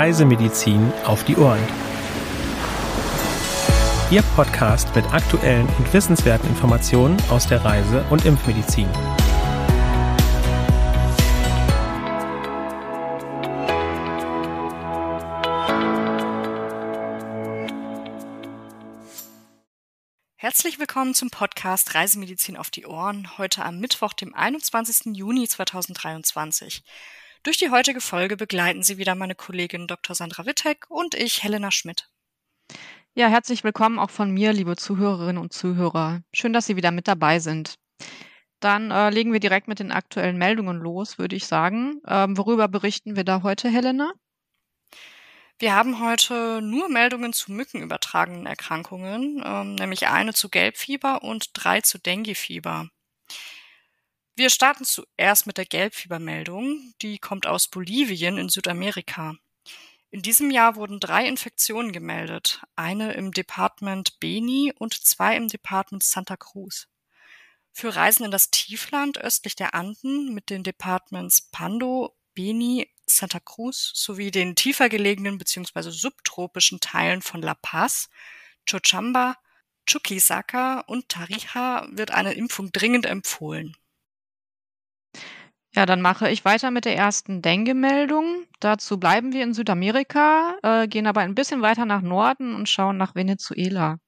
Reisemedizin auf die Ohren. Ihr Podcast mit aktuellen und wissenswerten Informationen aus der Reise- und Impfmedizin. Herzlich willkommen zum Podcast Reisemedizin auf die Ohren, heute am Mittwoch, dem 21. Juni 2023. Durch die heutige Folge begleiten Sie wieder meine Kollegin Dr. Sandra Wittek und ich, Helena Schmidt. Ja, herzlich willkommen auch von mir, liebe Zuhörerinnen und Zuhörer. Schön, dass Sie wieder mit dabei sind. Dann äh, legen wir direkt mit den aktuellen Meldungen los, würde ich sagen. Ähm, worüber berichten wir da heute, Helena? Wir haben heute nur Meldungen zu mückenübertragenen Erkrankungen, ähm, nämlich eine zu Gelbfieber und drei zu Denguefieber. Wir starten zuerst mit der Gelbfiebermeldung. Die kommt aus Bolivien in Südamerika. In diesem Jahr wurden drei Infektionen gemeldet, eine im Departement Beni und zwei im Departement Santa Cruz. Für Reisen in das Tiefland östlich der Anden mit den Departements Pando, Beni, Santa Cruz sowie den tiefer gelegenen bzw. subtropischen Teilen von La Paz, Chochamba, Chuquisaca und Tarija wird eine Impfung dringend empfohlen. Ja, dann mache ich weiter mit der ersten Dengue-Meldung. Dazu bleiben wir in Südamerika, äh, gehen aber ein bisschen weiter nach Norden und schauen nach Venezuela.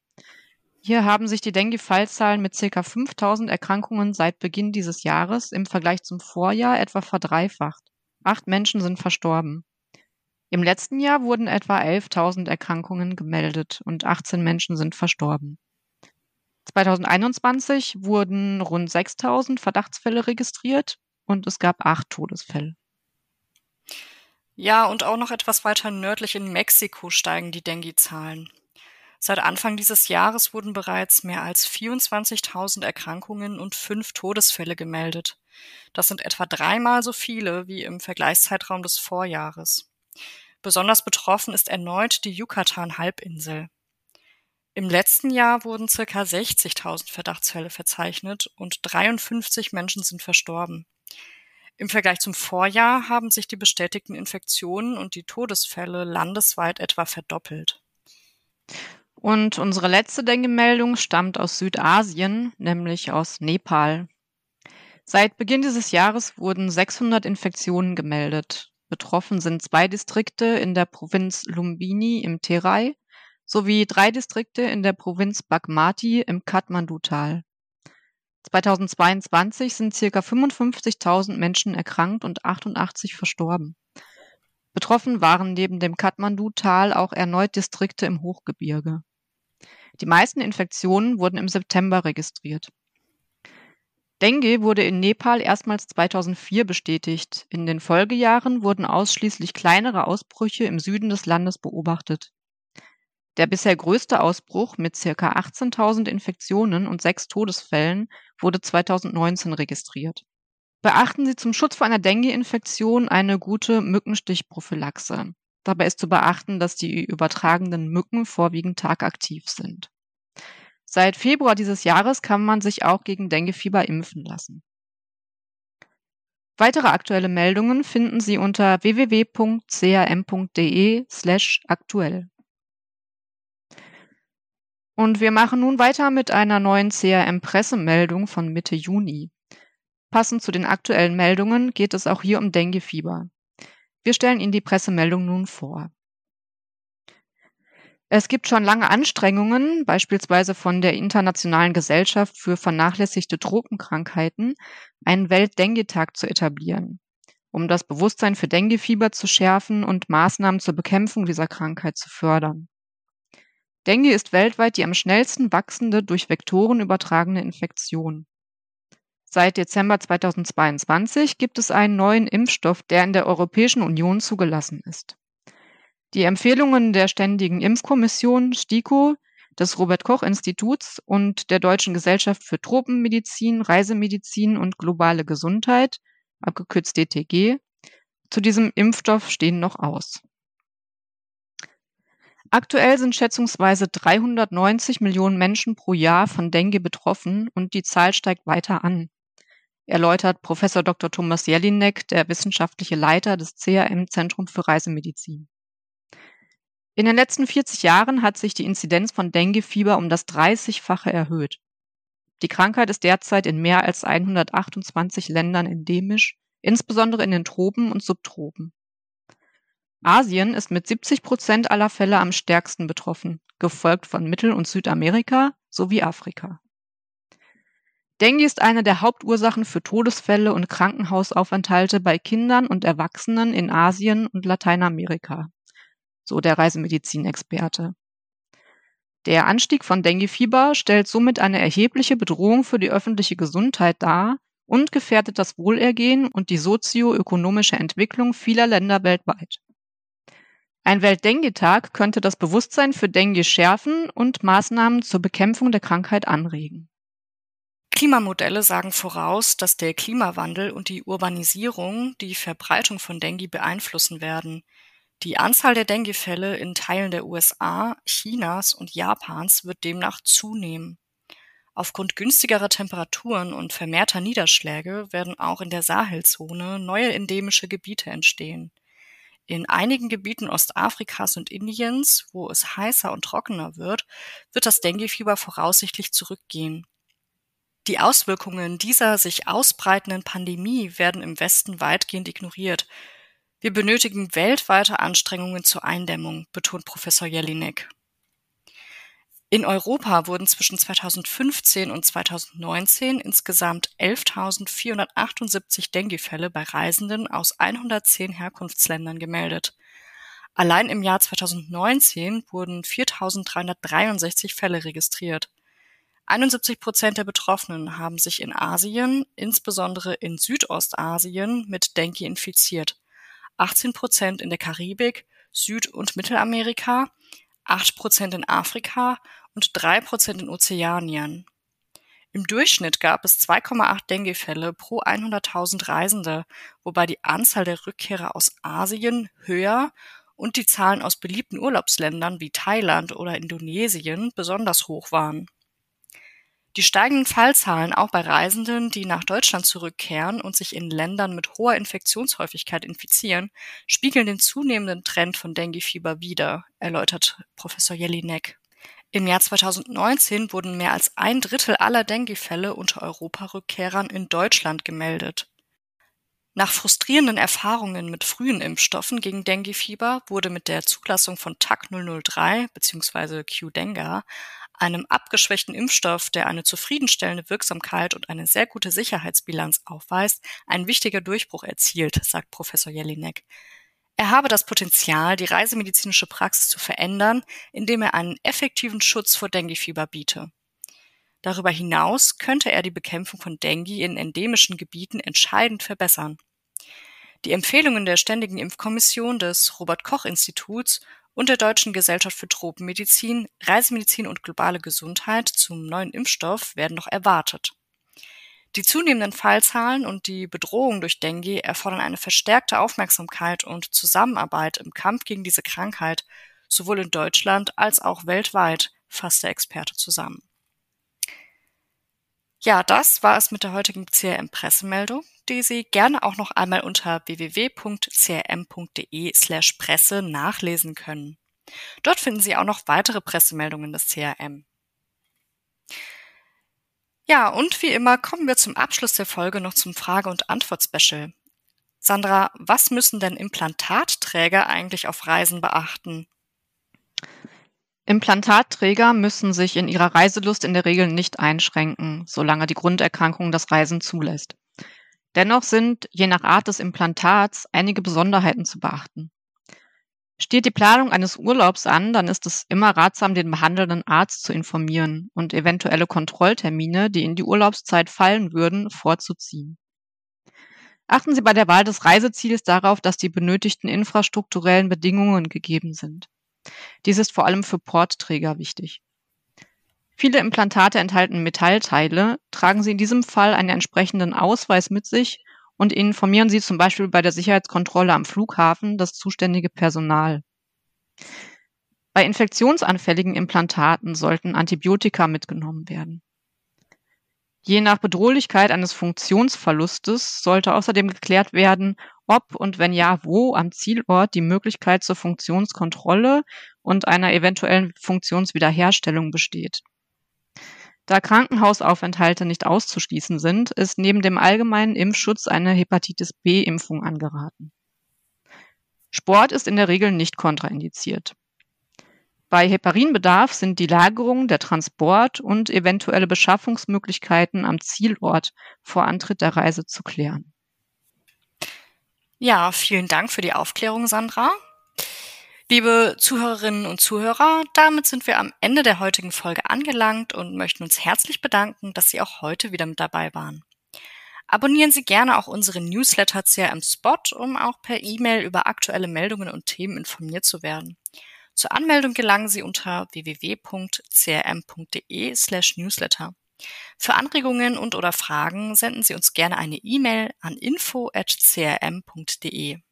Hier haben sich die Dengue-Fallzahlen mit ca. 5000 Erkrankungen seit Beginn dieses Jahres im Vergleich zum Vorjahr etwa verdreifacht. Acht Menschen sind verstorben. Im letzten Jahr wurden etwa 11.000 Erkrankungen gemeldet und 18 Menschen sind verstorben. 2021 wurden rund 6.000 Verdachtsfälle registriert und es gab acht Todesfälle. Ja, und auch noch etwas weiter nördlich in Mexiko steigen die Dengue-Zahlen. Seit Anfang dieses Jahres wurden bereits mehr als 24.000 Erkrankungen und fünf Todesfälle gemeldet. Das sind etwa dreimal so viele wie im Vergleichszeitraum des Vorjahres. Besonders betroffen ist erneut die Yucatan-Halbinsel. Im letzten Jahr wurden circa 60.000 Verdachtsfälle verzeichnet und 53 Menschen sind verstorben. Im Vergleich zum Vorjahr haben sich die bestätigten Infektionen und die Todesfälle landesweit etwa verdoppelt. Und unsere letzte Dengue-Meldung stammt aus Südasien, nämlich aus Nepal. Seit Beginn dieses Jahres wurden 600 Infektionen gemeldet. Betroffen sind zwei Distrikte in der Provinz Lumbini im Terai sowie drei Distrikte in der Provinz Bagmati im Kathmandu-Tal. 2022 sind circa 55.000 Menschen erkrankt und 88 verstorben. Betroffen waren neben dem Kathmandu-Tal auch erneut Distrikte im Hochgebirge. Die meisten Infektionen wurden im September registriert. Dengue wurde in Nepal erstmals 2004 bestätigt. In den Folgejahren wurden ausschließlich kleinere Ausbrüche im Süden des Landes beobachtet. Der bisher größte Ausbruch mit circa 18.000 Infektionen und sechs Todesfällen wurde 2019 registriert. Beachten Sie zum Schutz vor einer Dengue-Infektion eine gute Mückenstichprophylaxe. Dabei ist zu beachten, dass die übertragenden Mücken vorwiegend tagaktiv sind. Seit Februar dieses Jahres kann man sich auch gegen Denguefieber impfen lassen. Weitere aktuelle Meldungen finden Sie unter www.cam.de slash aktuell. Und wir machen nun weiter mit einer neuen CRM-Pressemeldung von Mitte Juni. Passend zu den aktuellen Meldungen geht es auch hier um Denguefieber. Wir stellen Ihnen die Pressemeldung nun vor. Es gibt schon lange Anstrengungen, beispielsweise von der Internationalen Gesellschaft für vernachlässigte Tropenkrankheiten, einen Welt-Dengue-Tag zu etablieren, um das Bewusstsein für Denguefieber zu schärfen und Maßnahmen zur Bekämpfung dieser Krankheit zu fördern. Dengue ist weltweit die am schnellsten wachsende durch Vektoren übertragene Infektion. Seit Dezember 2022 gibt es einen neuen Impfstoff, der in der Europäischen Union zugelassen ist. Die Empfehlungen der Ständigen Impfkommission STIKO, des Robert Koch Instituts und der Deutschen Gesellschaft für Tropenmedizin, Reisemedizin und globale Gesundheit, abgekürzt DTG, zu diesem Impfstoff stehen noch aus. Aktuell sind schätzungsweise 390 Millionen Menschen pro Jahr von Dengue betroffen und die Zahl steigt weiter an, erläutert Professor Dr. Thomas Jelinek, der wissenschaftliche Leiter des CRM Zentrum für Reisemedizin. In den letzten 40 Jahren hat sich die Inzidenz von Denguefieber um das 30-fache erhöht. Die Krankheit ist derzeit in mehr als 128 Ländern endemisch, insbesondere in den Tropen und Subtropen. Asien ist mit 70 Prozent aller Fälle am stärksten betroffen, gefolgt von Mittel- und Südamerika sowie Afrika. Dengue ist eine der Hauptursachen für Todesfälle und Krankenhausaufenthalte bei Kindern und Erwachsenen in Asien und Lateinamerika, so der Reisemedizinexperte. Der Anstieg von Denguefieber stellt somit eine erhebliche Bedrohung für die öffentliche Gesundheit dar und gefährdet das Wohlergehen und die sozioökonomische Entwicklung vieler Länder weltweit. Ein Weltdengue-Tag könnte das Bewusstsein für Dengue schärfen und Maßnahmen zur Bekämpfung der Krankheit anregen. Klimamodelle sagen voraus, dass der Klimawandel und die Urbanisierung die Verbreitung von Dengue beeinflussen werden. Die Anzahl der Dengue-Fälle in Teilen der USA, Chinas und Japans wird demnach zunehmen. Aufgrund günstigerer Temperaturen und vermehrter Niederschläge werden auch in der Sahelzone neue endemische Gebiete entstehen. In einigen Gebieten Ostafrikas und Indiens, wo es heißer und trockener wird, wird das Denguefieber voraussichtlich zurückgehen. Die Auswirkungen dieser sich ausbreitenden Pandemie werden im Westen weitgehend ignoriert. Wir benötigen weltweite Anstrengungen zur Eindämmung, betont Professor Jelinek. In Europa wurden zwischen 2015 und 2019 insgesamt 11.478 Dengue-Fälle bei Reisenden aus 110 Herkunftsländern gemeldet. Allein im Jahr 2019 wurden 4.363 Fälle registriert. 71 Prozent der Betroffenen haben sich in Asien, insbesondere in Südostasien, mit Dengue infiziert. 18 Prozent in der Karibik, Süd- und Mittelamerika, 8 Prozent in Afrika und 3 Prozent in Ozeanien. Im Durchschnitt gab es 2,8 Dengue-Fälle pro 100.000 Reisende, wobei die Anzahl der Rückkehrer aus Asien höher und die Zahlen aus beliebten Urlaubsländern wie Thailand oder Indonesien besonders hoch waren. Die steigenden Fallzahlen auch bei Reisenden, die nach Deutschland zurückkehren und sich in Ländern mit hoher Infektionshäufigkeit infizieren, spiegeln den zunehmenden Trend von Denguefieber wider, erläutert Professor Jelinek. Im Jahr 2019 wurden mehr als ein Drittel aller Dengue-Fälle unter Europarückkehrern in Deutschland gemeldet. Nach frustrierenden Erfahrungen mit frühen Impfstoffen gegen Denguefieber wurde mit der Zulassung von TAC 003 bzw. Qdenga einem abgeschwächten Impfstoff, der eine zufriedenstellende Wirksamkeit und eine sehr gute Sicherheitsbilanz aufweist, ein wichtiger Durchbruch erzielt, sagt Professor Jelinek. Er habe das Potenzial, die reisemedizinische Praxis zu verändern, indem er einen effektiven Schutz vor Denguefieber biete. Darüber hinaus könnte er die Bekämpfung von Dengue in endemischen Gebieten entscheidend verbessern. Die Empfehlungen der Ständigen Impfkommission des Robert Koch Instituts und der Deutschen Gesellschaft für Tropenmedizin, Reisemedizin und globale Gesundheit zum neuen Impfstoff werden noch erwartet. Die zunehmenden Fallzahlen und die Bedrohung durch Dengue erfordern eine verstärkte Aufmerksamkeit und Zusammenarbeit im Kampf gegen diese Krankheit, sowohl in Deutschland als auch weltweit, fasst der Experte zusammen. Ja, das war es mit der heutigen CRM-Pressemeldung, die Sie gerne auch noch einmal unter www.crm.de slash Presse nachlesen können. Dort finden Sie auch noch weitere Pressemeldungen des CRM. Ja, und wie immer kommen wir zum Abschluss der Folge noch zum Frage- und Antwort-Special. Sandra, was müssen denn Implantatträger eigentlich auf Reisen beachten? Implantatträger müssen sich in ihrer Reiselust in der Regel nicht einschränken, solange die Grunderkrankung das Reisen zulässt. Dennoch sind, je nach Art des Implantats, einige Besonderheiten zu beachten. Steht die Planung eines Urlaubs an, dann ist es immer ratsam, den behandelnden Arzt zu informieren und eventuelle Kontrolltermine, die in die Urlaubszeit fallen würden, vorzuziehen. Achten Sie bei der Wahl des Reiseziels darauf, dass die benötigten infrastrukturellen Bedingungen gegeben sind. Dies ist vor allem für Portträger wichtig. Viele Implantate enthalten Metallteile. Tragen Sie in diesem Fall einen entsprechenden Ausweis mit sich und informieren Sie zum Beispiel bei der Sicherheitskontrolle am Flughafen das zuständige Personal. Bei infektionsanfälligen Implantaten sollten Antibiotika mitgenommen werden. Je nach Bedrohlichkeit eines Funktionsverlustes sollte außerdem geklärt werden, ob und wenn ja, wo am Zielort die Möglichkeit zur Funktionskontrolle und einer eventuellen Funktionswiederherstellung besteht. Da Krankenhausaufenthalte nicht auszuschließen sind, ist neben dem allgemeinen Impfschutz eine Hepatitis B-Impfung angeraten. Sport ist in der Regel nicht kontraindiziert. Bei Heparinbedarf sind die Lagerung, der Transport und eventuelle Beschaffungsmöglichkeiten am Zielort vor Antritt der Reise zu klären. Ja, vielen Dank für die Aufklärung, Sandra. Liebe Zuhörerinnen und Zuhörer, damit sind wir am Ende der heutigen Folge angelangt und möchten uns herzlich bedanken, dass Sie auch heute wieder mit dabei waren. Abonnieren Sie gerne auch unseren Newsletter CRM Spot, um auch per E-Mail über aktuelle Meldungen und Themen informiert zu werden. Zur Anmeldung gelangen Sie unter www.crm.de/newsletter. Für Anregungen und oder Fragen senden Sie uns gerne eine E-Mail an info@crm.de.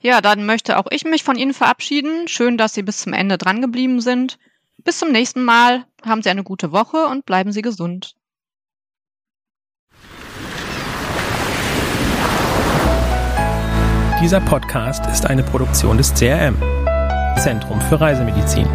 Ja, dann möchte auch ich mich von Ihnen verabschieden. Schön, dass Sie bis zum Ende dran geblieben sind. Bis zum nächsten Mal. Haben Sie eine gute Woche und bleiben Sie gesund. Dieser Podcast ist eine Produktion des CRM. Zentrum für Reisemedizin.